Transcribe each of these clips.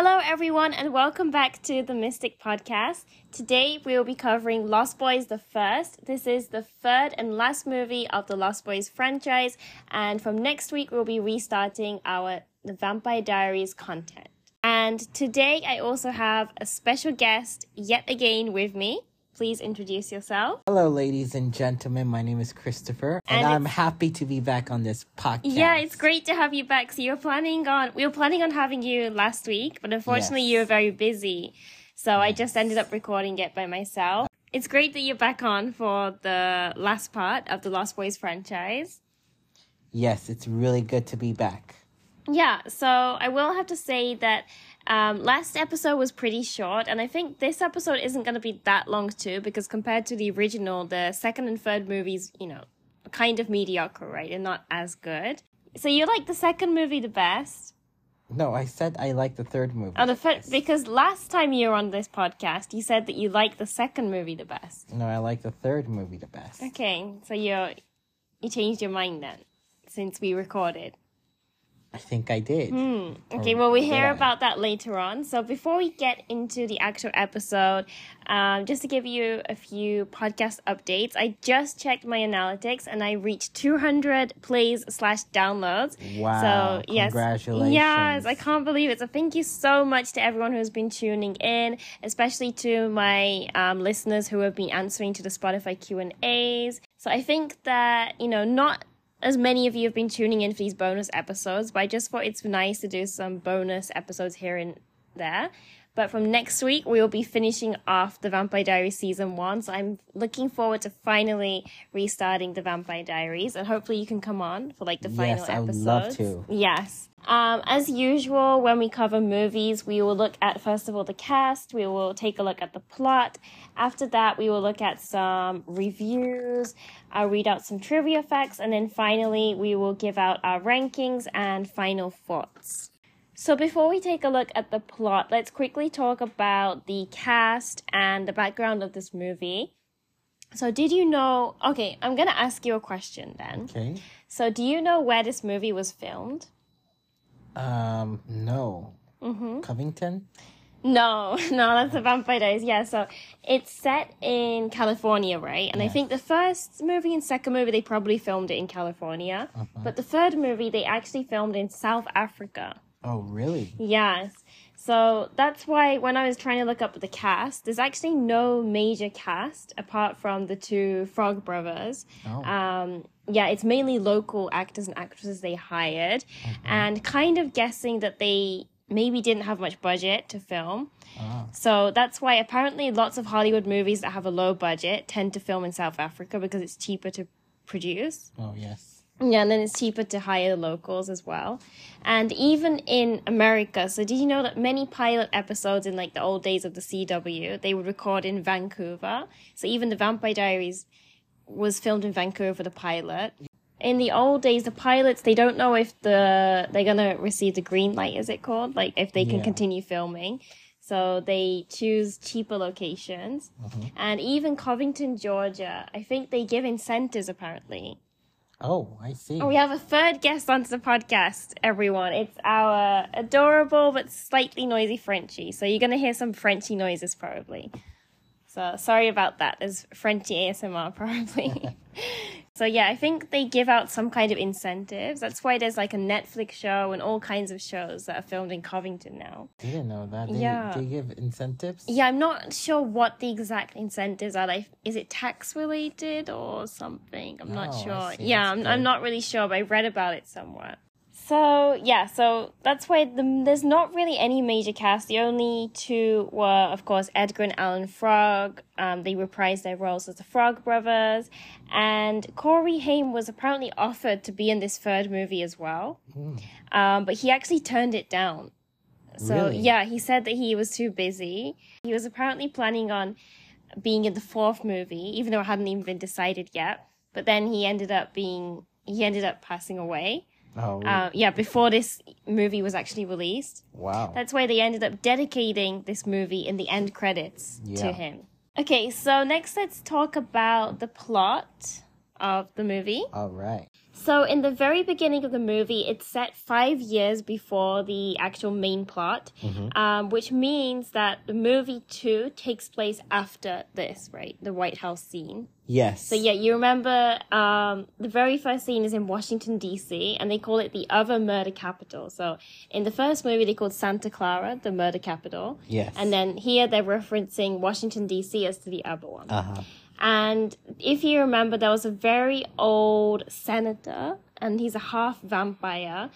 Hello, everyone, and welcome back to the Mystic Podcast. Today, we will be covering Lost Boys the Thirst. This is the third and last movie of the Lost Boys franchise, and from next week, we'll be restarting our The Vampire Diaries content. And today, I also have a special guest yet again with me. Please introduce yourself. Hello, ladies and gentlemen. My name is Christopher, and, And I'm happy to be back on this podcast. Yeah, it's great to have you back. So you're planning on we were planning on having you last week, but unfortunately Yes. you were very busy. So I just ended up recording it by myself. It's great that you're back on for the last part of the Lost Boys franchise. Yes, it's really good to be back. Yeah, so I will have to say that um, last episode was pretty short, and I think this episode isn't going to be that long too, because compared to the original, the second and third movies, you know, are kind of mediocre, right? And not as good. So you like the second movie the best? No, I said I like the third movie. Oh, the fir- because last time you were on this podcast, you said that you like the second movie the best. no, I like the third movie the best. Okay, so you you changed your mind then since we recorded. I think I did. Okay, well, we hear about that later on. So before we get into the actual episode, um, just to give you a few podcast updates, I just checked my analytics and I reached 200 plays slash downloads. Wow, So yes, congratulations. yes, I can't believe it. So thank you so much to everyone who's been tuning in, especially to my um, listeners who have been answering to the Spotify Q and A's. So I think that you know not as many of you have been tuning in for these bonus episodes, but I just thought it's nice to do some bonus episodes here and there. But from next week, we will be finishing off the Vampire Diaries season one. So I'm looking forward to finally restarting the Vampire Diaries, and hopefully you can come on for like the final episode. Yes, I would love to. Yes. Um, as usual, when we cover movies, we will look at first of all the cast. We will take a look at the plot. After that, we will look at some reviews. I'll read out some trivia facts, and then finally, we will give out our rankings and final thoughts. So before we take a look at the plot, let's quickly talk about the cast and the background of this movie. So did you know? Okay, I'm gonna ask you a question then. Okay. So do you know where this movie was filmed? Um, no. Mm-hmm. Covington? No, no, that's the Vampire Diaries. Yeah, so it's set in California, right? And I think the first movie and second movie they probably filmed it in California, but the third movie they actually filmed in South Africa. Oh, really? Yes. So that's why when I was trying to look up the cast, there's actually no major cast apart from the two Frog brothers. Oh. Um, yeah, it's mainly local actors and actresses they hired, and kind of guessing that they maybe didn't have much budget to film. Ah. So that's why apparently lots of Hollywood movies that have a low budget tend to film in South Africa because it's cheaper to produce. Oh, yes. Yeah, and then it's cheaper to hire locals as well. And even in America, so did you know that many pilot episodes in like the old days of the CW, they would record in Vancouver? So even the Vampire Diaries was filmed in Vancouver, the pilot. In the old days, the pilots they don't know if the they're gonna receive the green light, is it called? Like if they can Yeah. continue filming. So they choose cheaper locations. Mm-hmm. And even Covington, Georgia, I think they give incentives apparently. Oh, I see. We have a third guest onto the podcast, everyone. It's our adorable but slightly noisy Frenchie. So you're going to hear some Frenchy noises probably. So sorry about that. There's Frenchy ASMR probably. so yeah, I think they give out some kind of incentives. That's why there's like a Netflix show and all kinds of shows that are filmed in Covington now. Didn't know that. They, Yeah. they give incentives? Yeah, I'm not sure what the exact incentives are. Like, is it tax related or something? I'm not Oh, sure. Yeah, I'm, I'm not really sure, but I read about it somewhere. So yeah, so that's why the, there's not really any major cast. The only two were, of course, Edgar and Alan Frog. Um, they reprised their roles as the Frog Brothers, and Corey Haim was apparently offered to be in this third movie as well, um, but he actually turned it down. So Really? yeah, he said that he was too busy. He was apparently planning on being in the fourth movie, even though it hadn't even been decided yet. But then he ended up being he ended up passing away. Oh, Uh, yeah, before this movie was actually released. wow. That's why they ended up dedicating this movie in the end credits to him. Okay, so next let's talk about the plot of the movie. All right. So, in the very beginning of the movie, it's set five years before the actual main plot, um, which means that the movie two takes place after this, right? The White House scene. Yes. So, yeah, you remember um, the very first scene is in Washington, D.C., and they call it the other murder capital. So, in the first movie, they called Santa Carla the murder capital. Yes. And then here they're referencing Washington, D.C. as to the other one. Uh huh. And if you remember, there was a very old senator, and he's a half vampire.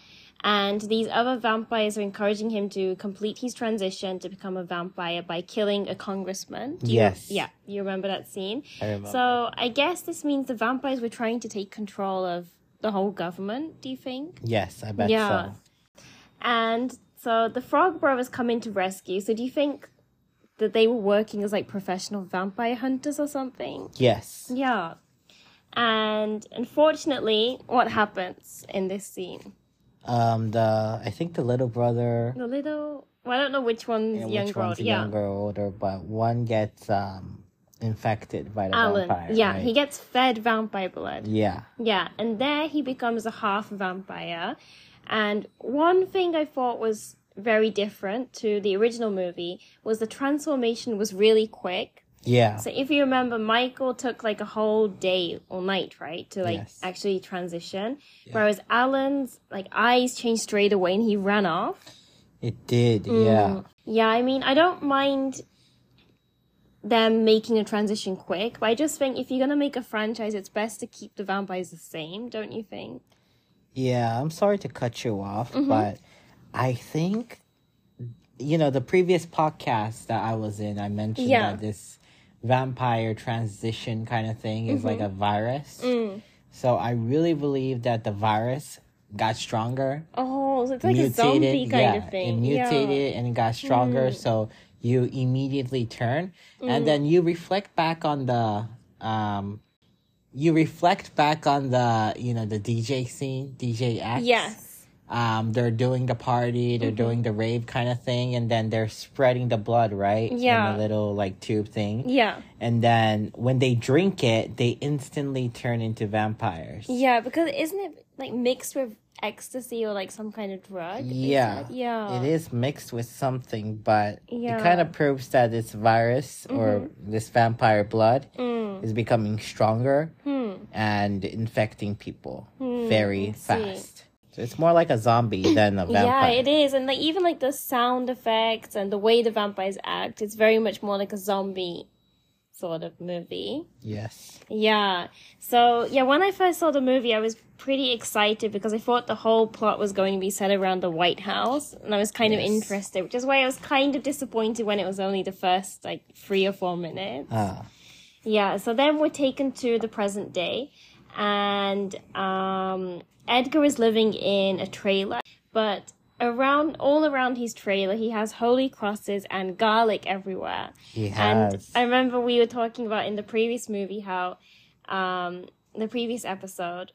And these other vampires are encouraging him to complete his transition to become a vampire by killing a congressman. Do you- Yes. yeah, you remember that scene? I remember. So I guess this means the vampires were trying to take control of the whole government, do you think? Yes, I bet Yeah. so. And so the Frog Brothers come in to rescue. So do you think that they were working as like professional vampire hunters or something? Yes. Yeah. And unfortunately, what happens in this scene? Um, the I think the little brother, The little, well, I don't know which one's yeah, younger which or one's older. Yeah. younger or older, but one gets um infected by the Alan. vampire. yeah, right? he gets fed vampire blood. Yeah. Yeah, and there he becomes a half vampire. And one thing I thought was very different to the original movie was the transformation was really quick. Yeah. So if you remember, Michael took like a whole day or night, right, to like Yes. actually transition. Whereas Alan's like eyes changed straight away and he ran off. It did. Mm. Yeah. Yeah, I mean, I don't mind them making a transition quick, but I just think if you're gonna make a franchise, it's best to keep the vampires the same, don't you think? Yeah, I'm sorry to cut you off, Mm-hmm. but I think you know the previous podcast that I was in, I mentioned Yeah. that this vampire transition kind of thing is like a Mm-hmm. virus. Mm. So I really believe that the virus got stronger, Oh, so it's like a zombie kind yeah, of thing. it mutated and it got stronger. So you immediately turn, Mm. and then you reflect back on the um. You reflect back on the, you know, the DJ scene, DJ Yeah. X Yes. Um they're doing the party they're Mm-hmm. doing the rave kind of thing and then they're spreading the blood right Yeah. in a little like tube thing Yeah. and then when they drink it they instantly turn into vampires Yeah, because isn't it like mixed with ecstasy or like some kind of drug? Yeah Yeah. it is mixed with something but Yeah. Mm-hmm. it kind of proves that this virus or this vampire blood Mm. is becoming stronger Hmm. and infecting people very I see. fast it's more like a zombie than a vampire Yeah, it is. And like even like the sound effects and the way the vampires act, it's very much more like a zombie sort of movie. yes Yeah. So, yeah, when I first saw the movie, I was pretty excited because I thought the whole plot was going to be set around the White House. And I was kind of interested, which is why I was kind of disappointed when it was only the first, like, three or four minutes. ah Yeah, so then we're taken to the present day, and um, Edgar is living in a trailer, but around all around his trailer, he has holy crosses and garlic everywhere. he And has I remember we were talking about in the previous movie how, um, the previous episode,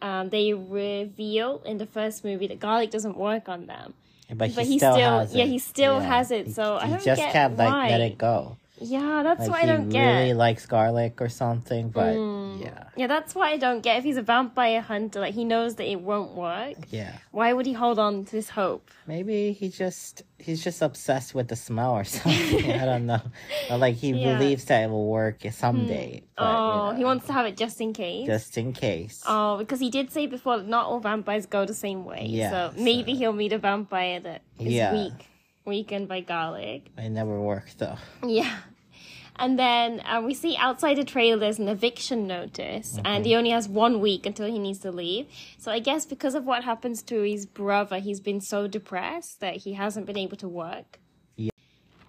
um, they reveal in the first movie that garlic doesn't work on them. But he, But he still, still- has it. yeah, he still has it, He- so I don't just get can't like let why. it go. Yeah, that's Like what I don't really get. Really likes garlic or something, but Mm. yeah, Yeah, that's what I don't get. If he's a vampire hunter, like he knows that it won't work. yeah. Why would he hold on to this hope? Maybe he just he's just obsessed with the smell or something. I don't know. Or like he Yeah. believes that it will work someday. But, you oh, know, he wants to have it just in case. just in case. Oh, because he did say before that not all vampires go the same way. Yeah, so maybe he'll meet a vampire that is Yeah. weak, weakened by garlic. It never worked though. Yeah. And then uh, we see outside the trailer there's an eviction notice, Mm-hmm. and he only has one week until he needs to leave. So I guess because of what happens to his brother, he's been so depressed that he hasn't been able to work. Yeah.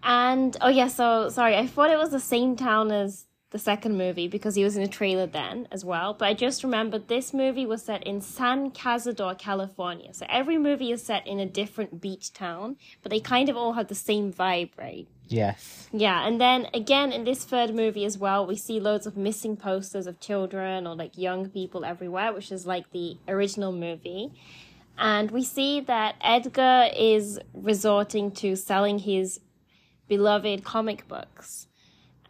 And oh yeah, so sorry, I thought it was the same town as the second movie because he was in a trailer then as well. But I just remembered this movie was set in San Cazador, California. So every movie is set in a different beach town, but they kind of all have the same vibe, right? Yes. Yeah, and then again in this third movie as well, we see loads of missing posters of children or like young people everywhere, which is like the original movie. And we see that Edgar is resorting to selling his beloved comic books.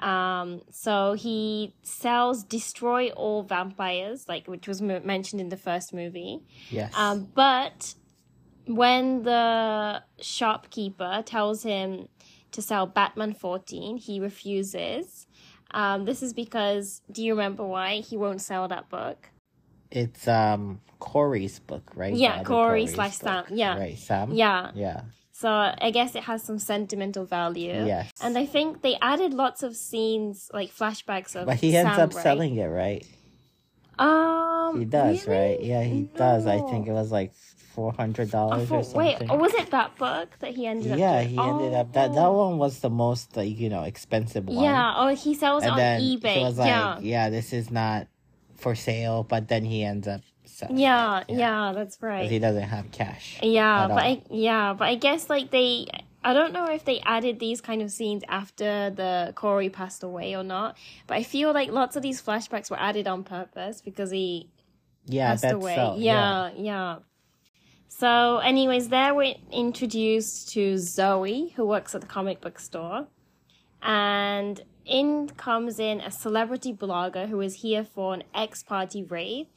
Um, so he sells destroy all vampires, like which was m- mentioned in the first movie. Yes. Um, but when the shopkeeper tells him to sell Batman 14, he refuses. Um, this is because, do you remember why he won't sell that book? it's um Corey's book, right? Yeah, Corey Corey's slash Sam, yeah. Right, Sam. Yeah. Yeah. So I guess it has some sentimental value. Yes. And I think they added lots of scenes, like flashbacks of But he ends Sam, up right? selling it, right? Um, He does, really? right? Yeah, he does. I think it was like four hundred dollars or something. wait, oh, was it that book that he ended up? yeah, he ended up that that Oh. one was the most like you know expensive one. Yeah. Oh, he sells it and on eBay. he was like, yeah. yeah. this is not for sale. But then he ends up Yeah, it, yeah, that's right. he doesn't have cash. Yeah, but all. I yeah, but I guess like they I don't know if they added these kind of scenes after the Corey passed away or not. But I feel like lots of these flashbacks were added on purpose because he Yeah, passed away. so. Yeah, yeah. So, anyways, there we're introduced to Zoe, who works at the comic book store. And in comes in a celebrity blogger who is here for an ex party rave.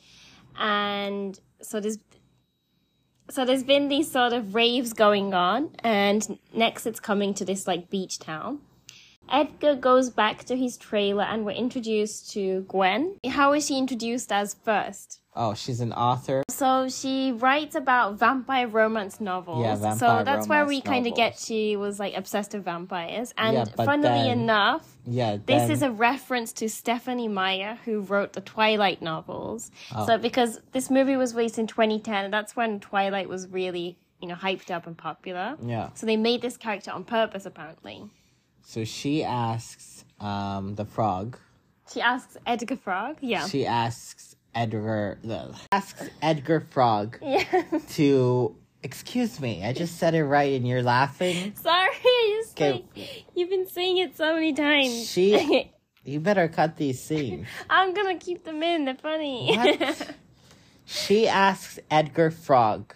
And so there's so there's been these sort of raves going on, and next it's coming to this like beach town. Edgar goes back to his trailer and we're introduced to Gwen. How is she introduced as first? Oh, she's an author. So she writes about vampire romance novels. Yeah, vampire so that's where we kind of get she was like obsessed with vampires. And Yeah, funnily then- enough, Yeah, this then- is a reference to Stephenie Meyer, who wrote the Twilight novels. Oh. So because this movie was released in 2010, and that's when Twilight was really, you know, hyped up and popular. yeah. So they made this character on purpose, apparently. So she asks um the frog. She asks Edgar Frog. Yeah. She asks Edgar the asks Edgar Frog yeah. to excuse me. I just said it right and you're laughing. Sorry. Okay. like, you've been saying it so many times. She you better cut these scenes. I'm gonna keep them in. They're funny. What? She asks Edgar Frog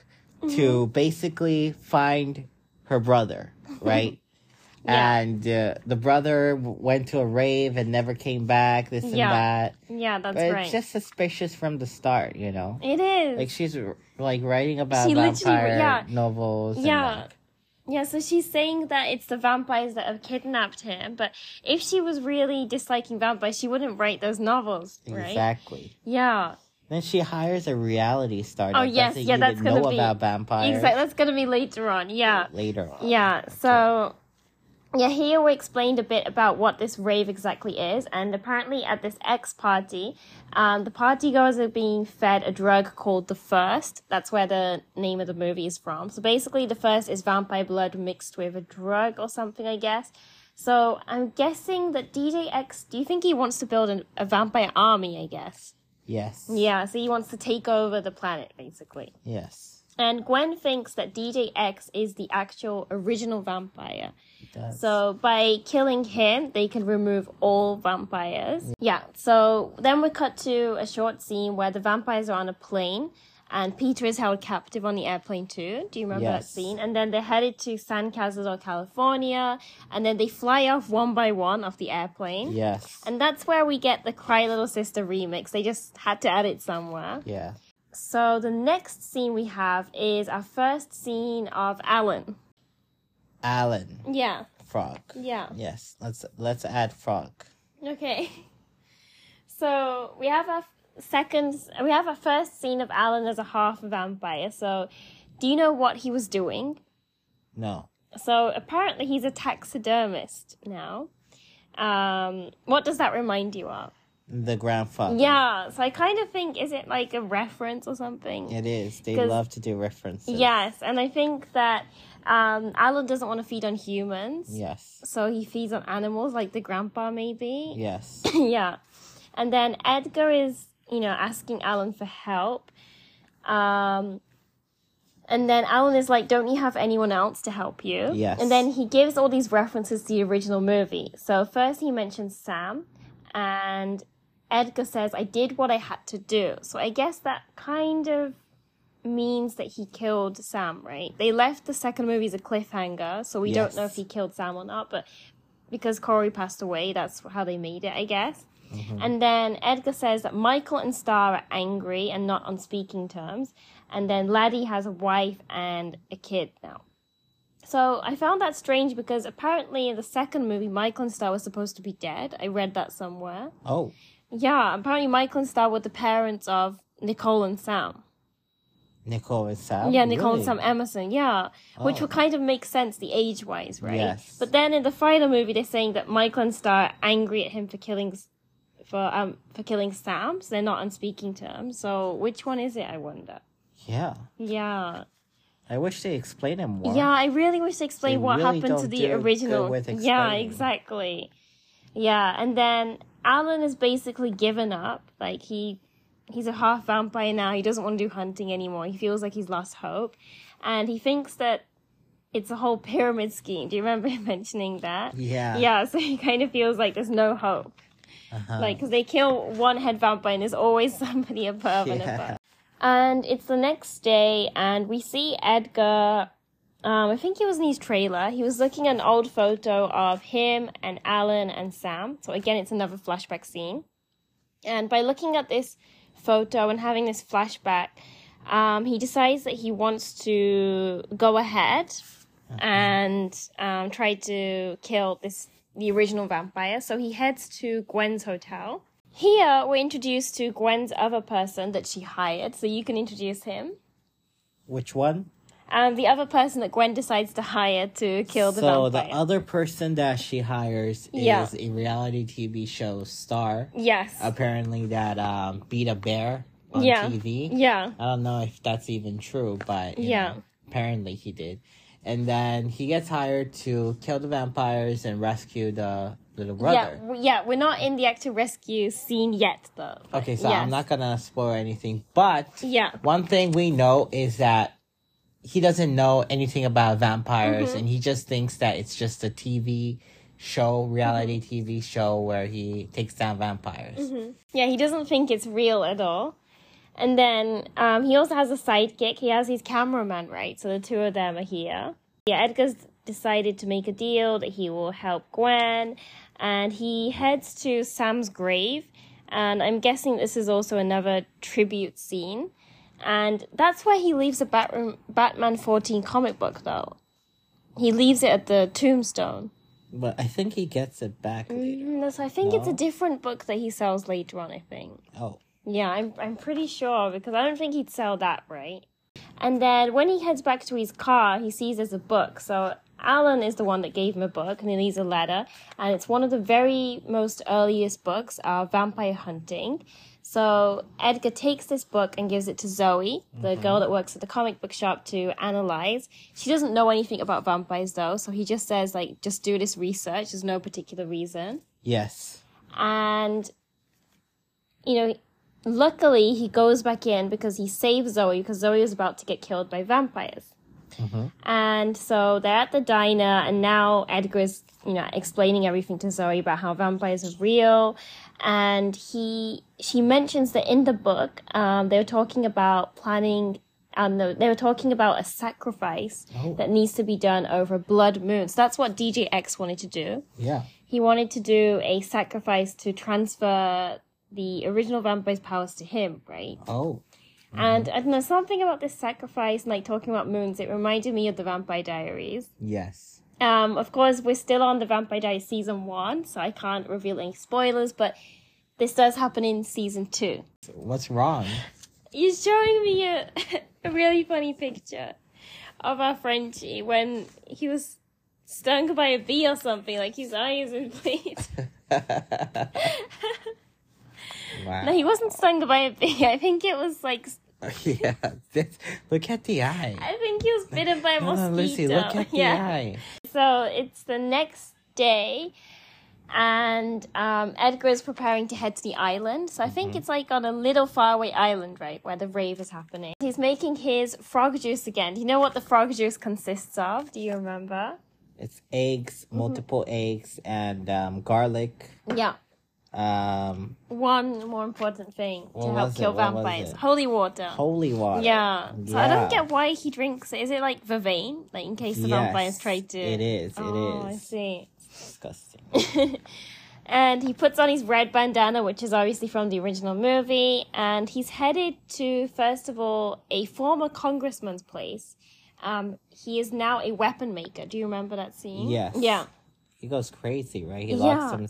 to basically find her brother, right? Yeah. And uh, the brother went to a rave and never came back, this and Yeah. that. yeah, that's But right. it's just suspicious from the start, you know? It is. Like she's like writing about She vampire yeah. novels. and, yeah. like- Yeah, so she's saying that it's the vampires that have kidnapped him, but if she was really disliking vampires, she wouldn't write those novels, right? exactly. Yeah. Then she hires a reality star. Oh, yes, yeah, that's gonna know be- about vampires. Exactly. That's gonna be later on. Yeah. Later on. Yeah, so yeah, here we explained a bit about what this rave exactly is, and apparently at this X party, um, the partygoers are being fed a drug called the Thirst. That's where the name of the movie is from. So basically, the Thirst is vampire blood mixed with a drug or something, I guess. So I'm guessing that DJ X. Do you think he wants to build an, a vampire army? I guess. Yes. Yeah, so he wants to take over the planet, basically. Yes. And Gwen thinks that DJ X is the actual original vampire. So by killing him, they can remove all vampires. Yeah. So then we cut to a short scene where the vampires are on a plane. And Peter is held captive on the airplane too. Do you remember that Yes. scene? And then they're headed to San Cazador, California. And then they fly off one by one off the airplane. Yes. And that's where we get the Cry Little Sister remix. They just had to add it somewhere. yeah. So the next scene we have is our first scene of Alan. Alan Yeah. Frog. Yeah. Yes. Let's let's add Frog. Okay. So we have a second, we have a first scene of Alan as a half vampire. So, do you know what he was doing? No. So apparently he's a taxidermist now. Um, what does that remind you of? The grandfather. Yeah. So I kind of think is it like a reference or something? It is. They love to do references. Yes, and I think that um, Alan doesn't want to feed on humans. Yes. So he feeds on animals, like the grandpa, maybe. Yes. yeah. And then Edgar is, you know, asking Alan for help. Um, and then Alan is like, Don't you have anyone else to help you? Yes. And then he gives all these references to the original movie. So first he mentions Sam, and Edgar says, I did what I had to do. So I guess that kind of means that he killed Sam, right? They left the second movie as a cliffhanger, so we don't know if he killed Sam or not, but because Corey passed away. That's how they made it, I guess. Mm-hmm. And then Edgar says that Michael and Star are angry and not on speaking terms. And then Laddie has a wife and a kid now. So I found that strange because apparently in the second movie, Michael and Star were supposed to be dead. I read that somewhere. Oh, Yeah, apparently Michael and Star were the parents of Nicole and Sam. Nicole and Sam. Yeah, Nicole and Sam Emerson. Yeah, which Oh. would kind of make sense the age wise, right? Yes. But then in the final movie, they're saying that Michael and Star are angry at him for killing for um for killing Sam. So they're not on speaking terms. So which one is it? I wonder. Yeah, Yeah, I wish they explained it more. yeah. I really wish they explained They what really happened to the original. Yeah, exactly. Yeah, and then Alan is basically given up. Like he he's a half vampire now. He doesn't want to do hunting anymore. He feels like he's lost hope. And he thinks that it's a whole pyramid scheme. Do you remember him mentioning that? Yeah. Yeah, so he kind of feels like there's no hope. Uh-huh. Like, because they kill one head vampire and there's always somebody above and Yeah. above. And it's the next day, and we see Edgar. Um, I think he was in his trailer. He was looking at an old photo of him and Alan and Sam. So again, it's another flashback scene. And by looking at this photo and having this flashback, um, he decides that he wants to go ahead and um, try to kill this the original vampire. So he heads to Gwen's hotel. Here, we're introduced to Gwen's other person that she hired. So you can introduce him. Which one? Um, the other person that Gwen decides to hire to kill the so vampire. the other person that she hires is a reality TV show star. yes. Apparently, that um, beat a bear on Yeah. TV. yeah. I don't know if that's even true, but you Yeah. know, apparently he did. And then he gets hired to kill the vampires and rescue the little Yeah, brother. w- yeah, we're not in the active rescue scene yet, though. Okay, so Yes. I'm not gonna spoil anything, but Yeah, one thing we know is that he doesn't know anything about vampires, Mm-hmm. and he just thinks that it's just a TV show, reality Mm-hmm. TV show where he takes down vampires. yeah, he doesn't think it's real at all. And then um, he also has a sidekick. He has his cameraman, right? So the two of them are here. Yeah, Edgar's decided to make a deal that he will help Gwen, and he heads to Sam's grave. And I'm guessing this is also another tribute scene. And that's where he leaves the Bat- Batman 14 comic book, though. He leaves it at the tombstone. But I think he gets it back later. Mm, so I think it's a different book that he sells later on, I think. Oh, Yeah, I'm I'm pretty sure because I don't think he'd sell that, right? And then when he heads back to his car, he sees there's a book. So Alan is the one that gave him a book, and he leaves a letter, and it's one of the very most earliest books, uh, vampire hunting. So Edgar takes this book and gives it to Zoe, the mm-hmm. girl that works at the comic book shop, to analyze. She doesn't know anything about vampires though, so he just says like, just do this research. There's no particular reason yes. and you know luckily he goes back in because he saves zoe because zoe is about to get killed by vampires mm-hmm. and so they're at the diner and now edgar is you know explaining everything to zoe about how vampires are real and he she mentions that in the book um, they were talking about planning and they were talking about a sacrifice Oh. that needs to be done over a blood moon so that's what dj x wanted to do Yeah. he wanted to do a sacrifice to transfer the original vampire's powers to him, right? Oh. And I don't know, something about this sacrifice, and like talking about moons, it reminded me of the Vampire Diaries. Yes. Um, of course, we're still on the Vampire Diaries season one, so I can't reveal any spoilers, but this does happen in season two. What's wrong? He's showing me a, a really funny picture of our Frenchie when he was stung by a bee or something, like his eyes and bleed. wow. No, he wasn't stung by a bee. I think it was like yeah. Look at the eye. I think he was bitten by a mosquito. no, Lucy, look at the yeah. eye. So it's the next day, and um, Edgar is preparing to head to the island. So I think it's like on a little faraway island, right, where the rave is happening. He's making his frog juice again. Do you know what the frog juice consists of? Do you remember? It's eggs, Mm-hmm. multiple eggs, and um, garlic. Yeah. Um One more important thing to help it? kill vampires: holy water. holy water. Yeah. So I don't get why he drinks it. Is it like vervain? Like in case the Yes, vampires try to. It is. It is. oh, I see. disgusting. and he puts on his red bandana, which is obviously from the original movie, and he's headed to first of all a former congressman's place. Um, he is now a weapon maker. Do you remember that scene? Yes. Yeah. He goes crazy, right? He Yeah. locks him.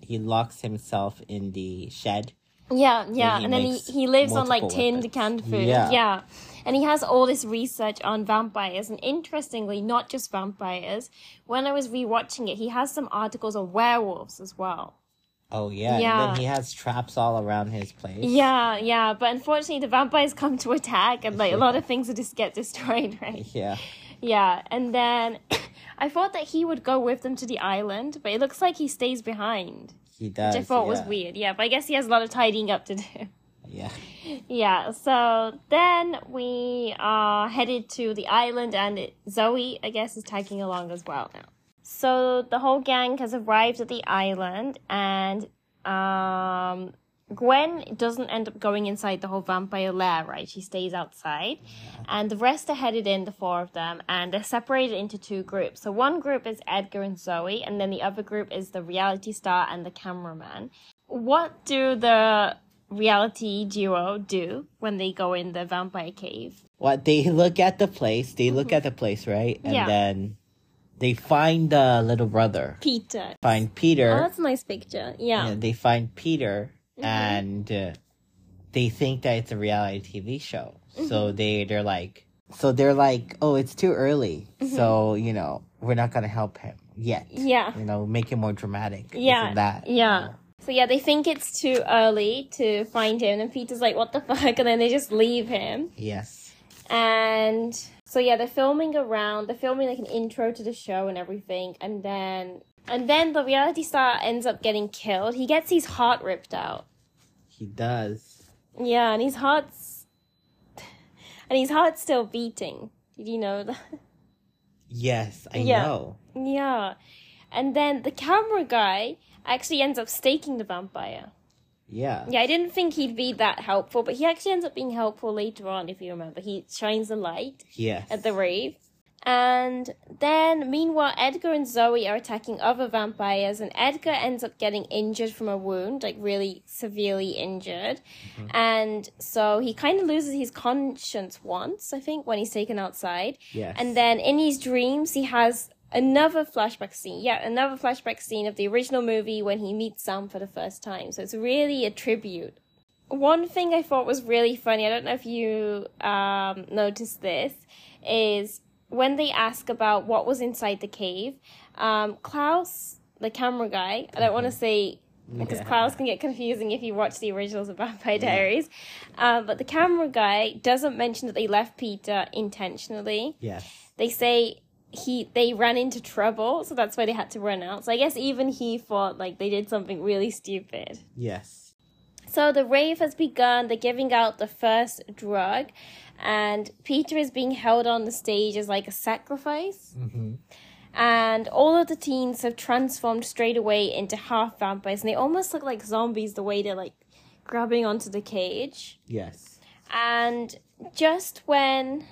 He locks himself in the shed. Yeah, yeah, and then he, he lives on like tinned weapons. canned food. Yeah. yeah. And he has all this research on vampires, and interestingly, not just vampires. When I was rewatching it, he has some articles on werewolves as well. Oh yeah. Yeah. And then he has traps all around his place. Yeah, yeah, but unfortunately, the vampires come to attack, and like a lot of things just get destroyed, right? Yeah. Yeah, and then I thought that he would go with them to the island, but it looks like he stays behind, He does. which I thought was weird. Yeah, but I guess he has a lot of tidying up to do. Yeah. Yeah, so then we are headed to the island, and it, Zoe, I guess, is tagging along as well now. So the whole gang has arrived at the island, and um, Gwen doesn't end up going inside the whole vampire lair, right? She stays outside, and the rest are headed in, the four of them, and they're separated into two groups. So one group is Edgar and Zoe, and then the other group is the reality star and the cameraman. What do the reality duo do when they go in the vampire cave? What they look at the place. They look mm-hmm. at the place, right? And Yeah. then they find the little brother. Peter. Find Peter. Oh, that's a nice picture. Yeah. Yeah, they find Peter, Mm-hmm. and uh, they think that it's a reality TV show. So Mm-hmm. they they're like, so they're like, oh, it's too early. So you know, we're not gonna help him yet. Mm-hmm. Yeah. You know, make it more dramatic. Yeah. that. Yeah. So yeah, they think it's too early to find him, and Peter's like, "What the fuck?" And then they just leave him. Yes. And so yeah, they're filming around. They're filming like an intro to the show and everything, and then and then the reality star ends up getting killed. He gets his heart ripped out. He does. Yeah, and his heart's and his heart's still beating. Did you know that? Yes, I Yeah. know. Yeah. And then the camera guy actually ends up staking the vampire. Yeah. Yeah, I didn't think he'd be that helpful, but he actually ends up being helpful later on, if you remember. He shines a light Yes. at the rave. And then, meanwhile, Edgar and Zoe are attacking other vampires, and Edgar ends up getting injured from a wound, like really severely injured. And so he kind of loses his conscience once, I think, when he's taken outside. Yes. And then in his dreams, he has another flashback scene. Yeah, another flashback scene of the original movie when he meets Sam for the first time. So it's really a tribute. One thing I thought was really funny, I don't know if you um, noticed this, is when they ask about what was inside the cave, um, Klaus, the camera guy, I don't want to say because Yeah. Klaus can get confusing if you watch the originals of Vampire Diaries. Um, but the camera guy doesn't mention that they left Peter intentionally. Yes. They say he they ran into trouble, so that's why they had to run out. So I guess even he thought like they did something really stupid. Yes. So the rave has begun. They're giving out the thirst drug, and Peter is being held on the stage as like a sacrifice. hmm And all of the teens have transformed straight away into half vampires, and they almost look like zombies the way they're like grabbing onto the cage. Yes. And just when.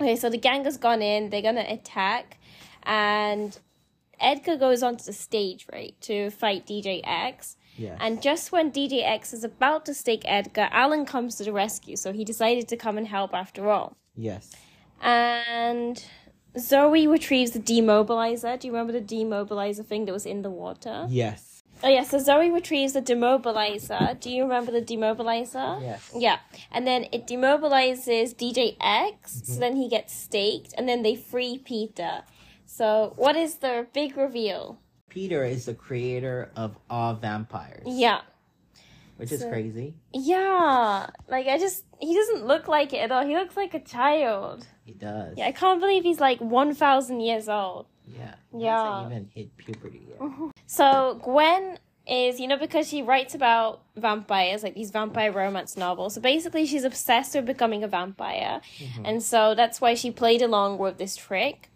Okay, so the gang has gone in, they're gonna attack, and Edgar goes onto the stage, right, to fight DJ X. And just when DJ X is about to stake Edgar, Alan comes to the rescue, so he decided to come and help after all. yes. And Zoe retrieves the demobilizer. Do you remember the demobilizer thing that was in the water? Yes. Oh yeah, so Zoe retrieves the demobilizer. Do you remember the demobilizer? Yes. Yeah. And then it demobilizes DJ X, so mm-hmm. then he gets staked, and then they free Peter. So what is the big reveal? Peter is the creator of all vampires. Yeah. Which is crazy. Yeah. Like I just he doesn't look like it at all. He looks like a child. He does. Yeah, I can't believe he's like one thousand years old. Yeah. He Yeah. hasn't even hit puberty yet. Mm-hmm. So Gwen is, you know, because she writes about vampires, like these vampire romance novels. So basically, she's obsessed with becoming a vampire, mm-hmm. and so that's why she played along with this trick.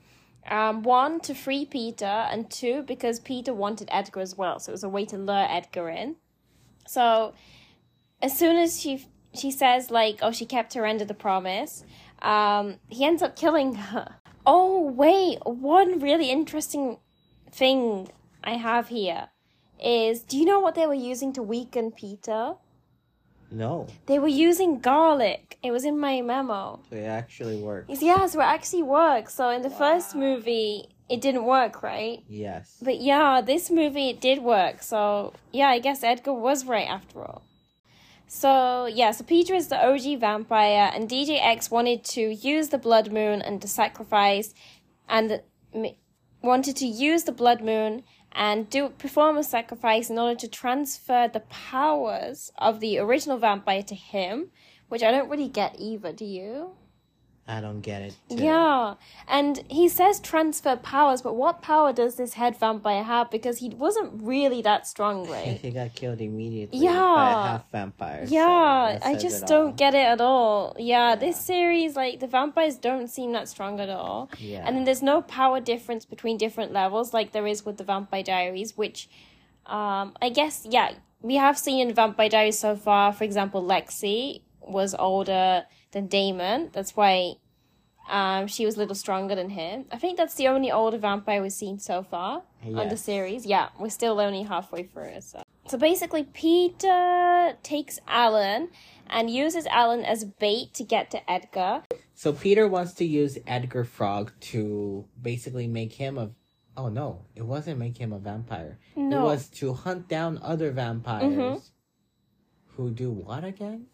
Um, one to free Peter, and two because Peter wanted Edgar as well, so it was a way to lure Edgar in. So, as soon as she she says like, oh, she kept her end of the promise, um, he ends up killing her. Oh wait, one really interesting thing I have here is, do you know what they were using to weaken Peter? No, They were using garlic. It was in my memo. so it actually worked. Yeah, so it actually worked. So in the first movie, it didn't work, right? Yes. But yeah, this movie it did work. So yeah, I guess Edgar was right after all. So yeah, so Peter is the OG vampire, and DJ X wanted to use the blood moon and to sacrifice, and m- wanted to use the blood moon and do perform a sacrifice in order to transfer the powers of the original vampire to him, which I don't really get either. Do you? I don't get it. too. Yeah, and he says transfer powers, but what power does this head vampire have? Because he wasn't really that strong, right? he got killed immediately Yeah. by a half vampire. yeah, that I just don't all. get it at all. Yeah, this series, like, the vampires don't seem that strong at all. Yeah. And then there's no power difference between different levels, like there is with the Vampire Diaries, which, um, I guess, yeah, we have seen in Vampire Diaries so far, for example, Lexi was older than Damon. That's why um, she was a little stronger than him. I think that's the only older vampire we've seen so far on the series. Yeah, we're still only halfway through. So, so basically, Peter takes Alan and uses Alan as bait to get to Edgar. So Peter wants to use Edgar Frog to basically make him a. Oh no, it wasn't make him a vampire. No. It was to hunt down other vampires Mhm. who do what again?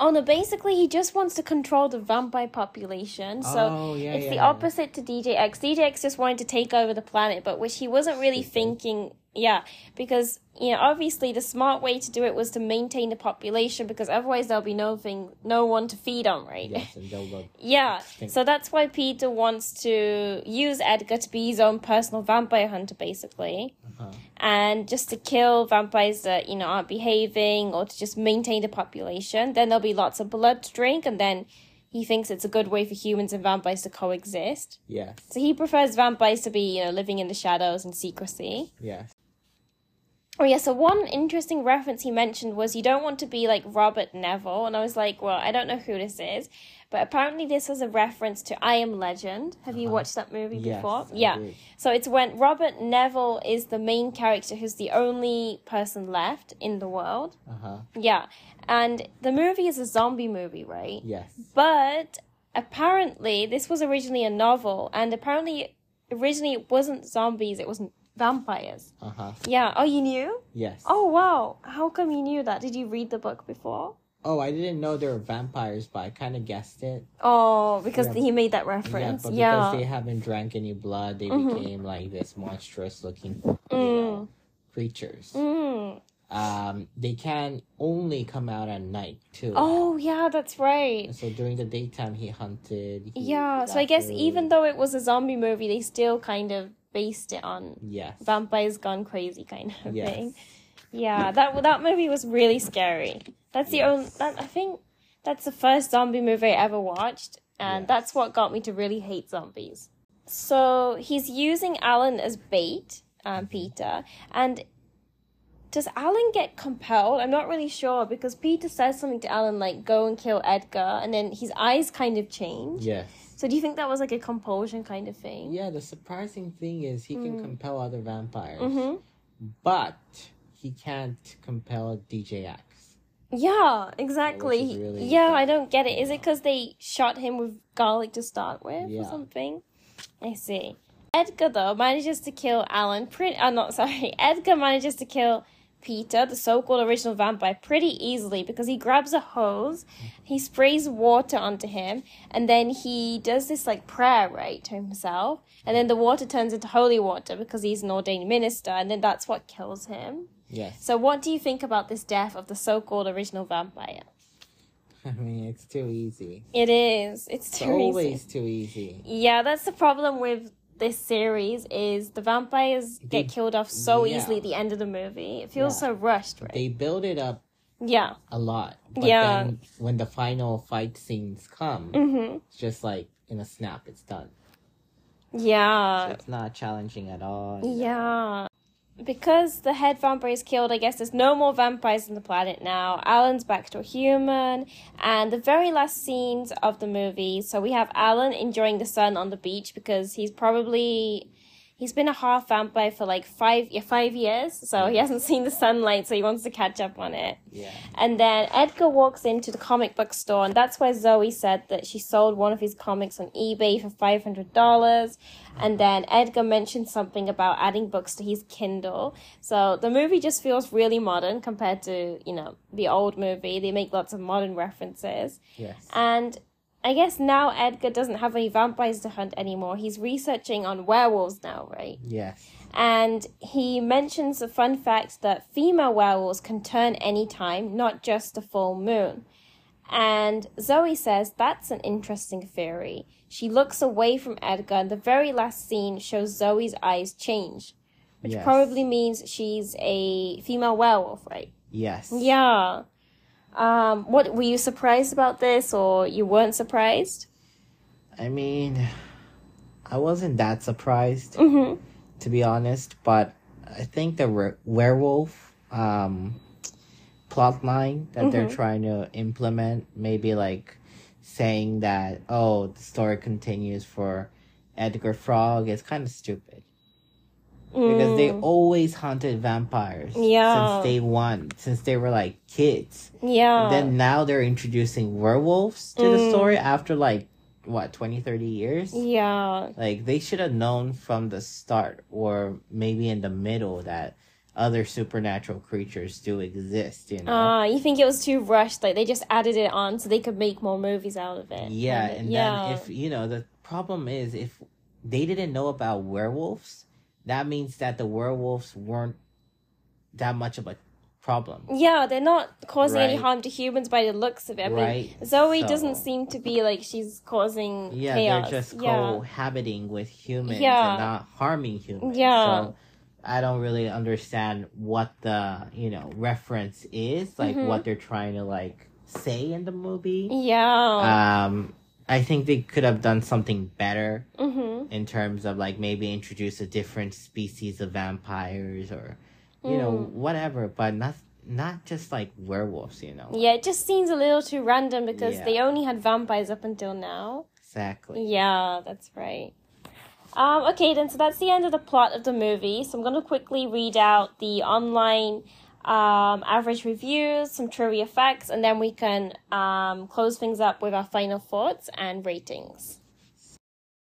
Oh no, basically he just wants to control the vampire population. So oh yeah, it's yeah. the opposite to DJX. DJX just wanted to take over the planet, but which he wasn't really thinking. Yeah, because you know, obviously the smart way to do it was to maintain the population because otherwise there'll be no thing, no one to feed on, right? Yes, and they'll look. Yeah, Extinct. so that's why Peter wants to use Edgar to be his own personal vampire hunter, basically, Uh-huh. and just to kill vampires that you know aren't behaving or to just maintain the population. Then there'll be lots of blood to drink, and then he thinks it's a good way for humans and vampires to coexist. Yeah. So he prefers vampires to be you know living in the shadows and secrecy. yes. Oh yeah, so one interesting reference he mentioned was you don't want to be like Robert Neville, and I was like, well, I don't know who this is, but apparently this was a reference to I Am Legend. Have you Uh-huh. watched that movie Yes, before? I yeah. did. So it's when Robert Neville is the main character who's the only person left in the world. Uh huh. Yeah. And the movie is a zombie movie, right? Yes. But apparently this was originally a novel and apparently originally it wasn't zombies, it wasn't vampires. Uh huh. Yeah. Oh, you knew? Yes. Oh wow! How come you knew that? Did you read the book before? Oh, I didn't know there were vampires, but I kind of guessed it. Oh, because Yeah. he made that Yeah, reference. but Yeah. because they haven't drank any blood, they Mhm. became like this monstrous looking, you Mm. know, creatures. Mm. Um, they can only come out at night too. Oh yeah, that's right. And so during the daytime, he hunted. he Yeah. So I guess food. even though it was a zombie movie, they still kind of based it on yes, vampires gone crazy kind of yes, thing. Yeah. That that movie was really scary. That's the Yes. only. That I think that's the first zombie movie I ever watched, and Yes. that's what got me to really hate zombies. So he's using Alan as bait, um, Peter, and does Alan get compelled? I'm not really sure because Peter says something to Alan like "Go and kill Edgar," and then his eyes kind of change. yes. So do you think that was like a compulsion kind of thing? Yeah, the surprising thing is he can Mm. compel other vampires, Mm-hmm. but he can't compel DJX. Yeah, exactly. really yeah. I don't get it. Is it because they shot him with garlic to start with or something? I see. Edgar though manages to kill Alan. Pretty. Uh, not sorry. Edgar manages to kill Peter, the so-called original vampire, pretty easily because he grabs a hose, he sprays water onto him, and then he does this like prayer right to himself, and then the water turns into holy water because he's an ordained minister, and then that's what kills him. Yes, So, what do you think about this death of the so-called original vampire? I mean it's too easy. It is. It's It's too always easy. too easy. Yeah, that's the problem with this series is the vampires They- get killed off so yeah. easily at the end of the movie. It feels Yeah. so rushed, right? They build it up yeah. a lot, but Yeah. then when the final fight scenes come, Mm-hmm. it's just like in a snap, it's done. Yeah. So it's not challenging at all. Yeah. Because the head vampire is killed, I guess there's no more vampires on the planet now. Alan's back to a human. And the very last scenes of the movie, so we have Alan enjoying the sun on the beach because he's probably he's been a half vampire for like five yeah, five years, so he hasn't seen the sunlight, so he wants to catch up on it. Yeah. And then Edgar walks into the comic book store, and that's where Zoe said that she sold one of his comics on eBay for five hundred dollars. And then Edgar mentioned something about adding books to his Kindle. So the movie just feels really modern compared to you know the old movie. They make lots of modern references. Yes. And I guess now Edgar doesn't have any vampires to hunt anymore. He's researching on werewolves now, right? yes. And he mentions a fun fact that female werewolves can turn anytime, not just the full moon. And Zoe says that's an interesting theory. She looks away from Edgar, and the very last scene shows Zoe's eyes change, which Yes. probably means she's a female werewolf, right? Yes. Yeah. Um, what were you surprised about this, or you weren't surprised? I mean, I wasn't that surprised, Mm-hmm. to be honest, but I think the were- werewolf um, plot line that they're Mhm. trying to implement, maybe like saying that, oh, the story continues for Edgar Frog, is kind of stupid. Because they Mm, always hunted vampires Yeah. since day one, since they were like kids. yeah. then now they're introducing werewolves to the Mm. story after like what 20 30 years yeah. like they should have known from the start or maybe in the middle that other supernatural creatures do exist you know Uh, you think it was too rushed? Like they just added it on so they could make more movies out of it. yeah Kinda- and yeah. then if you know the problem is if they didn't know about werewolves that means that the werewolves weren't that much of a problem yeah, they're not causing any harm to humans by the looks of it. I mean, right Zoe So- doesn't seem to be like she's causing Yeah, chaos. they're just yeah. cohabiting with humans Yeah. and not harming humans. Yeah. So I don't really understand what the, you know, reference is, like Mhm. what they're trying to like say in the movie. Yeah. Um I think they could have done something better mm-hmm. in terms of like maybe introduce a different species of vampires or you know, Mm. whatever, but not not just like werewolves, you know. Yeah, it just seems a little too random because Yeah. they only had vampires up until now. Exactly. Yeah, that's right. Um, okay, then, so that's the end of the plot of the movie. So I'm going to quickly read out the online um, average reviews, some trivia facts, and then we can um, close things up with our final thoughts and ratings.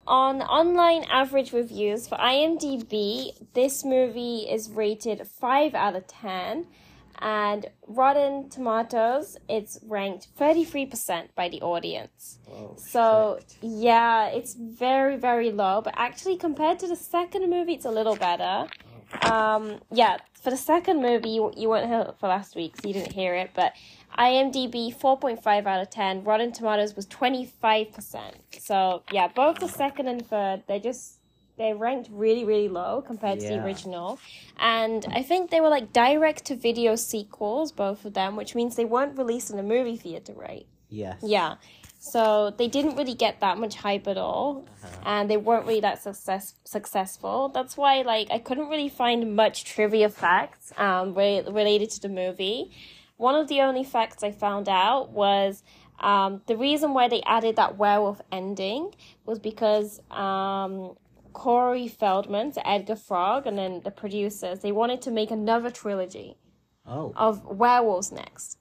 On online average reviews for IMDb, this movie is rated 5 out of 10. And Rotten Tomatoes, it's ranked 33% by the audience. Oh, So shit. yeah, it's very very low, but actually compared to the second movie, it's a little better. Um, yeah, for the second movie, you, you weren't here for last week, so you didn't hear it. But IMDb four point five out of ten. Rotten Tomatoes was twenty five percent. So yeah, both the second and third, they're just they're ranked really really low compared to the original. And I think they were like direct to video sequels, both of them, which means they weren't released in a movie theater, right? yes. Yeah. So they didn't really get that much hype at all, Uh-huh. and they weren't really that success successful. That's why, like, I couldn't really find much trivia facts um re- related to the movie. One of the only facts I found out was um the reason why they added that werewolf ending was because um Corey Feldman, so Edgar Frog, and then the producers they wanted to make another trilogy Oh, of werewolves next.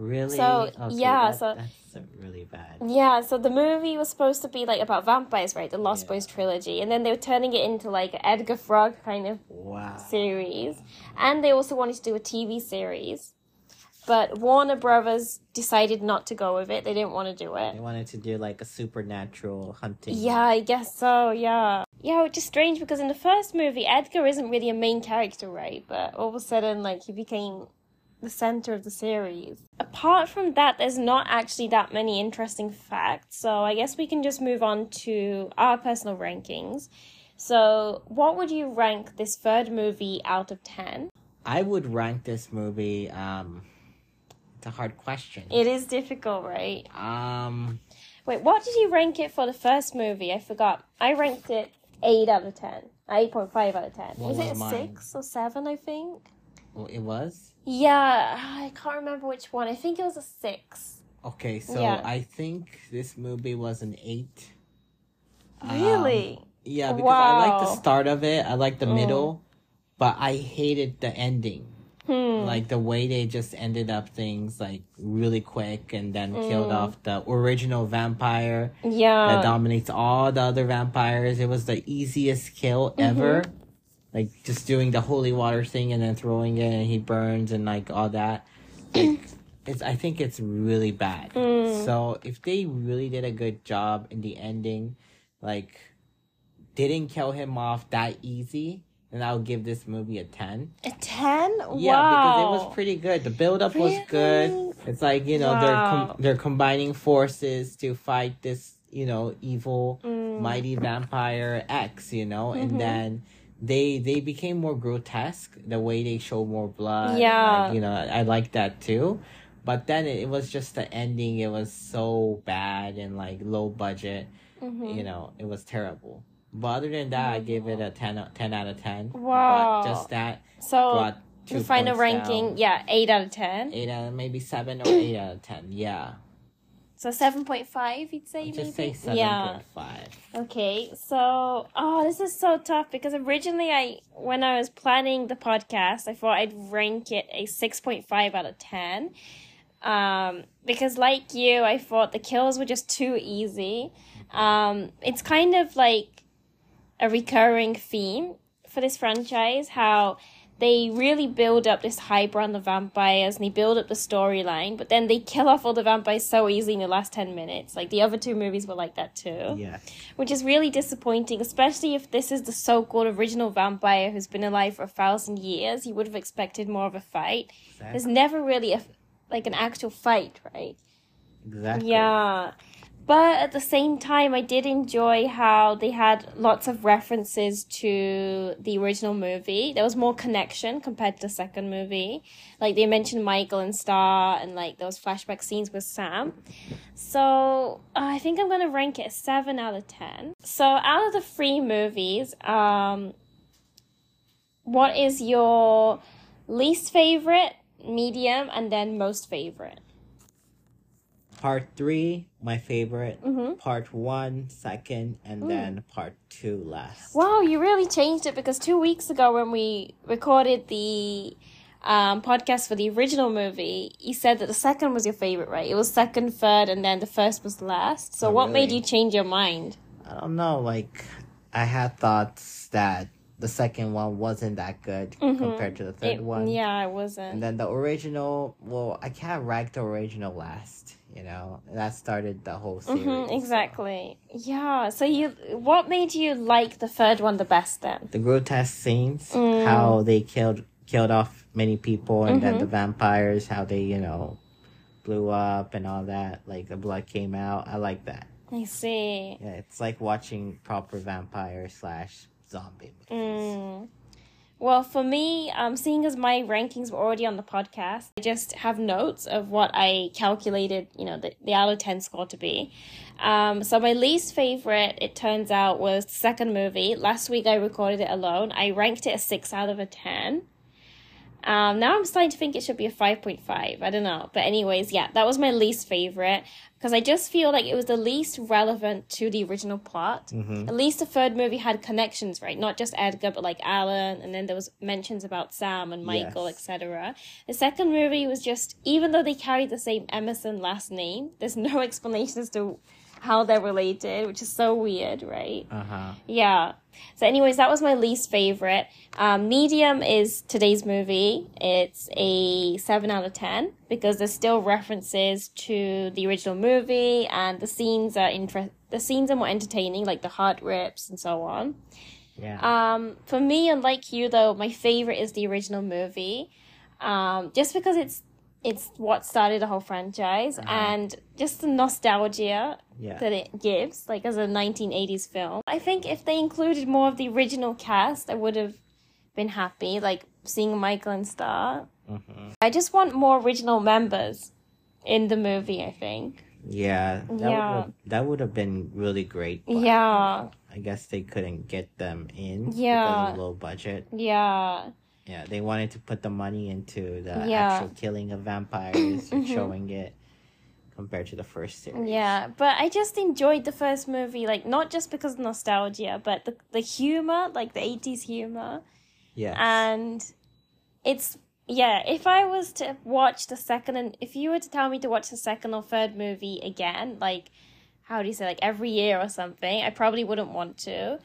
Really? So, yeah, that- so- that's really bad. Yeah, so the movie was supposed to be like about vampires, right? The Lost Yeah. Boys trilogy, and then they were turning it into like an Edgar Frog kind of Wow. series, and they also wanted to do a TV series, but Warner Brothers decided not to go with it. They didn't want to do it. They wanted to do like a supernatural hunting. Yeah, I guess so. Yeah, yeah, which is strange because in the first movie, Edgar isn't really a main character, right? But all of a sudden, like he became the center of the series. Apart from that, there's not actually that many interesting facts. So I guess we can just move on to our personal rankings. So, what would you rank this third movie out of ten? I would rank this movie. Um, it's a hard question. It is difficult, right? Um, Wait, what did you rank it for the first movie? I forgot. I ranked it eight out of ten. Eight point five out of ten. What was it a mine? six or seven? I think. Well, it was Yeah, I can't remember which one. I think it was a six. okay. So Yeah. I think this movie was an eight. Um, Really? yeah, because I like the start of it. I like the Mm. middle, but I hated the ending. Hmm. Like the way they just ended up things like really quick and then Mm. killed off the original vampire Yeah. that dominates all the other vampires. It was the easiest kill Mm-hmm. Like just doing the holy water thing and then throwing it and he burns and like all that. Like, it's I think it's really bad. Mm. So if they really did a good job in the ending, like didn't kill him off that easy, then I'll give this movie a ten. a ten? Yeah, wow. because it was pretty good. The build up was good. It's like you know they're com- they're combining forces to fight this you know evil Mm. mighty vampire X. You know, Mhm. and then they they became more grotesque. The way they show more blood. Yeah. like, you know I like that too. But then it, it was just the ending. It was so bad and like low budget. Mhm. You know, it was terrible. But other than that, I gave it a 10, o- 10 out of 10. Wow. But just that So two the final ranking, down. yeah, eight out of ten. Eight out of maybe seven or eight out of ten. Yeah. So seven point five, you'd say Just maybe. say seven yeah. point five. Okay, so oh, this is so tough because originally I, when I was planning the podcast, I thought I'd rank it a six point five out of ten, um, because like you, I thought the kills were just too easy. Um, it's kind of like a recurring theme for this franchise how they really build up this hype around the vampires and they build up the storyline, but then they kill off all the vampires so easily in the last 10 minutes. Like the other two movies were like that too Yeah. which is really disappointing, especially if this is the so-called original vampire who's been alive for a thousand years. You would have expected more of a fight. There's never really a like an actual fight, right? Exactly. Yeah. But at the same time, I did enjoy how they had lots of references to the original movie. There was more connection compared to the second movie. Like they mentioned Michael and Star, and like those flashback scenes with Sam. So uh, I think I'm gonna rank it a seven out of ten. So out of the three movies, um, what is your least favorite, medium, and then most favorite? Part three, my favorite. Mm-hmm. Part one, second, and Mm. then part two, last. Wow, you really changed it because two weeks ago when we recorded the um, podcast for the original movie, you said that the second was your favorite, right? It was second, third, and then the first was last. So Oh, what made you change your mind? I don't know. Like, I had thoughts that the second one wasn't that good Mhm. compared to the third It- one. Yeah, it wasn't. And then the original, well, I can't rank the original last, you know? That started the whole series. hmm so. exactly. Yeah. So you, what made you like the third one the best then? The grotesque scenes, Mm. how they killed killed off many people, and then Mhm. the vampires, how they, you know, blew up and all that. Like the blood came out. I like that. I see. Yeah, it's like watching proper vampire slash zombie movies. Mm. Well, for me, um, seeing as my rankings were already on the podcast, I just have notes of what I calculated, you know, the, the out of 10 score to be. Um, so my least favorite, it turns out, was the second movie. Last week I recorded it alone. I ranked it a 6 out of a 10. Um, now I'm starting to think it should be a 5.5. I don't know. But, anyways, yeah, that was my least favorite because I just feel like it was the least relevant to the original plot. Mm-hmm. At least the third movie had connections, right? Not just Edgar, but like Alan, and then there was mentions about Sam and Michael, Yes. etc. The second movie was just, even though they carried the same Emerson last name, there's no explanation as to how they're related, which is so weird, right? Uh huh. Yeah. So, anyways, that was my least favorite. Um, Medium is today's movie. It's a seven out of ten because there's still references to the original movie, and the scenes are inter- the scenes are more entertaining, like the heart rips and so on. Yeah. Um, for me, unlike you though, my favorite is the original movie, um, just because it's it's what started the whole franchise, Uh-huh. and just the nostalgia yeah. that it gives, like as a 1980s film. I think if they included more of the original cast, I would have been happy, like seeing Michael and Star. hmm I just want more original members in the movie, I think. Yeah. That Yeah. Would, that would have been really great. Yeah. I guess they couldn't get them in because Yeah. of low budget. Yeah. Yeah, they wanted to put the money into the Yeah. actual killing of vampires and Mhm. showing it compared to the first series. Yeah, but I just enjoyed the first movie, like not just because of nostalgia, but the the humor, like the eighties humor, Yeah. and it's yeah. If I was to watch the second, and if you were to tell me to watch the second or third movie again, like how do you say, like every year or something, I probably wouldn't want to.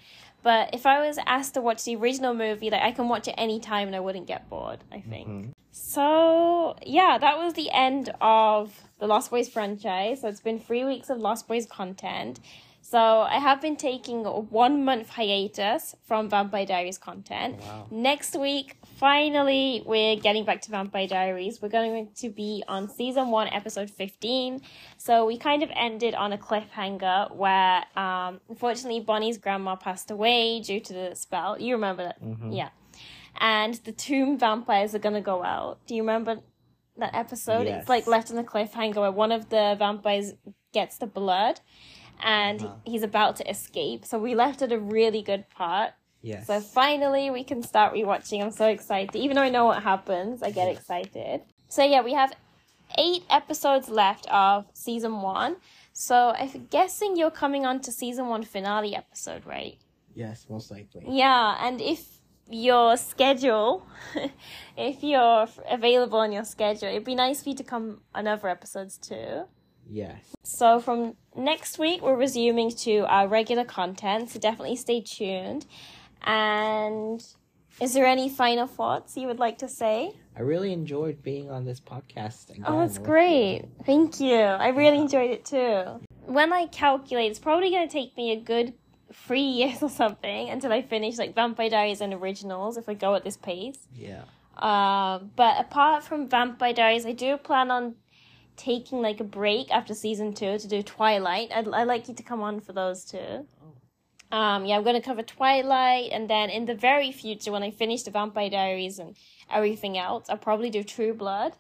But if I was asked to watch the original movie, like I can watch it any time and I wouldn't get bored. I think. Mhm. So yeah, that was the end of the Lost Boys franchise. So it's been three weeks of Lost Boys content. So I have been taking a one month hiatus from Vampire Diaries content. Wow. Next week, finally, we're getting back to Vampire Diaries. We're going to be on season one, episode 15. So we kind of ended on a cliffhanger where, um, unfortunately, Bonnie's grandma passed away due to the spell. You remember that? Mhm. Yeah. And the tomb vampires are going to go out. Do you remember that episode? Yes. It's like left on the cliffhanger where one of the vampires gets the blood and Uh-huh. he's about to escape. So we left at a really good part. Yes. So finally, we can start rewatching. I'm so excited. Even though I know what happens, I get mm-hmm. excited. So yeah, we have eight episodes left of season one. So I'm guessing you're coming on to season one finale episode, right? yes, most likely. Yeah, and if your schedule, if you're available on your schedule, it'd be nice for you to come on other episodes too. Yes. So from next week, we're resuming to our regular content. So definitely stay tuned. And is there any final thoughts you would like to say? I really enjoyed being on this podcast. Again Oh, it's great. you. Thank you. I really enjoyed it too. When I calculate, it's probably going to take me a good three years or something until I finish like Vampire Diaries and Originals if I go at this pace. Yeah. Um, but apart from Vampire Diaries, I do plan on taking like a break after season two to do Twilight. I'd, I'd like you to come on for those too. Um, yeah, I'm going to cover Twilight, and then in the very future, when I finish the Vampire Diaries and everything else, I'll probably do True Blood.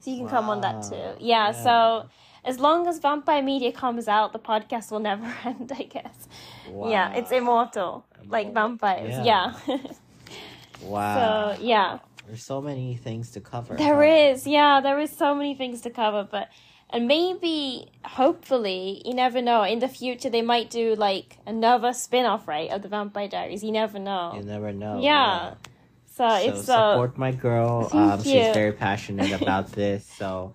So you can come on that too. Yeah, Yeah. so as long as Vampire Media comes out, the podcast will never end, I guess. Yeah, it's Wow. immortal, like Immortal. vampires. Yeah. Yeah. Wow. so, yeah. There's so many things to cover. There huh? is, yeah, there is so many things to cover, but and maybe, hopefully, you never know. In the future, they might do like another spin-off, right, of the Vampire Diaries. You never know. You never know. Yeah. So, So it's so support my girl. Um, you. she's very passionate about this. So,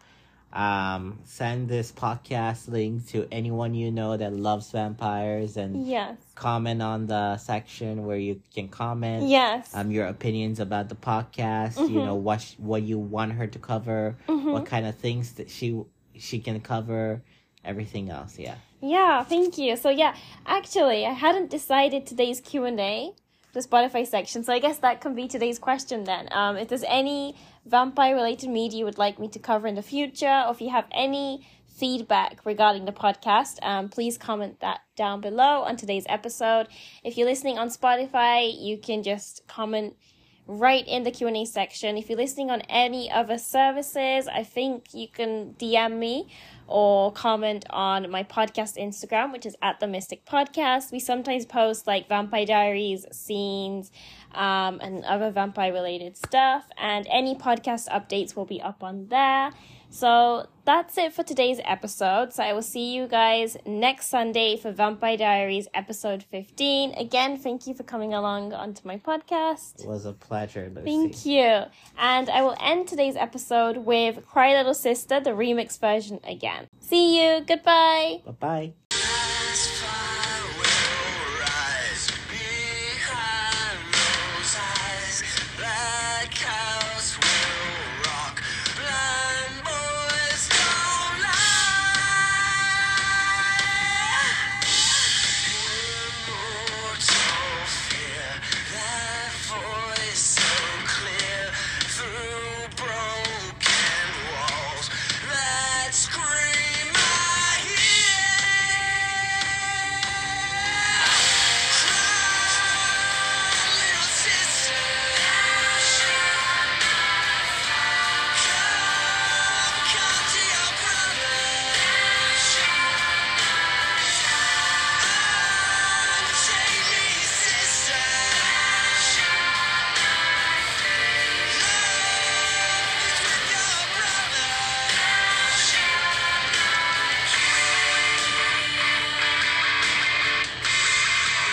um, send this podcast link to anyone you know that loves vampires and yes, comment on the section where you can comment. yes, Um, your opinions about the podcast. You Mhm. know what sh- what you want her to cover. Mhm. What kind of things that she she can cover. Everything else. Yeah. yeah. Thank you. So yeah, actually, I hadn't decided today's Q and A, the Spotify section. So I guess that can be today's question then. Um, if there's any vampire-related media you would like me to cover in the future, or if you have any feedback regarding the podcast, um, please comment that down below on today's episode. If you're listening on Spotify, you can just comment right in the Q&A section. If you're listening on any other services, I think you can DM me or comment on my podcast Instagram, which is at the Mystic Podcast. We sometimes post like Vampire Diaries scenes um, and other vampire related stuff, and any podcast updates will be up on there. So that's it for today's episode. So I will see you guys next Sunday for Vampire Diaries episode 15. Again, thank you for coming along onto my podcast. It was a pleasure, Lucy. Thank you. And I will end today's episode with Cry Little Sister, the remix version again. See you. Goodbye. Bye bye. child.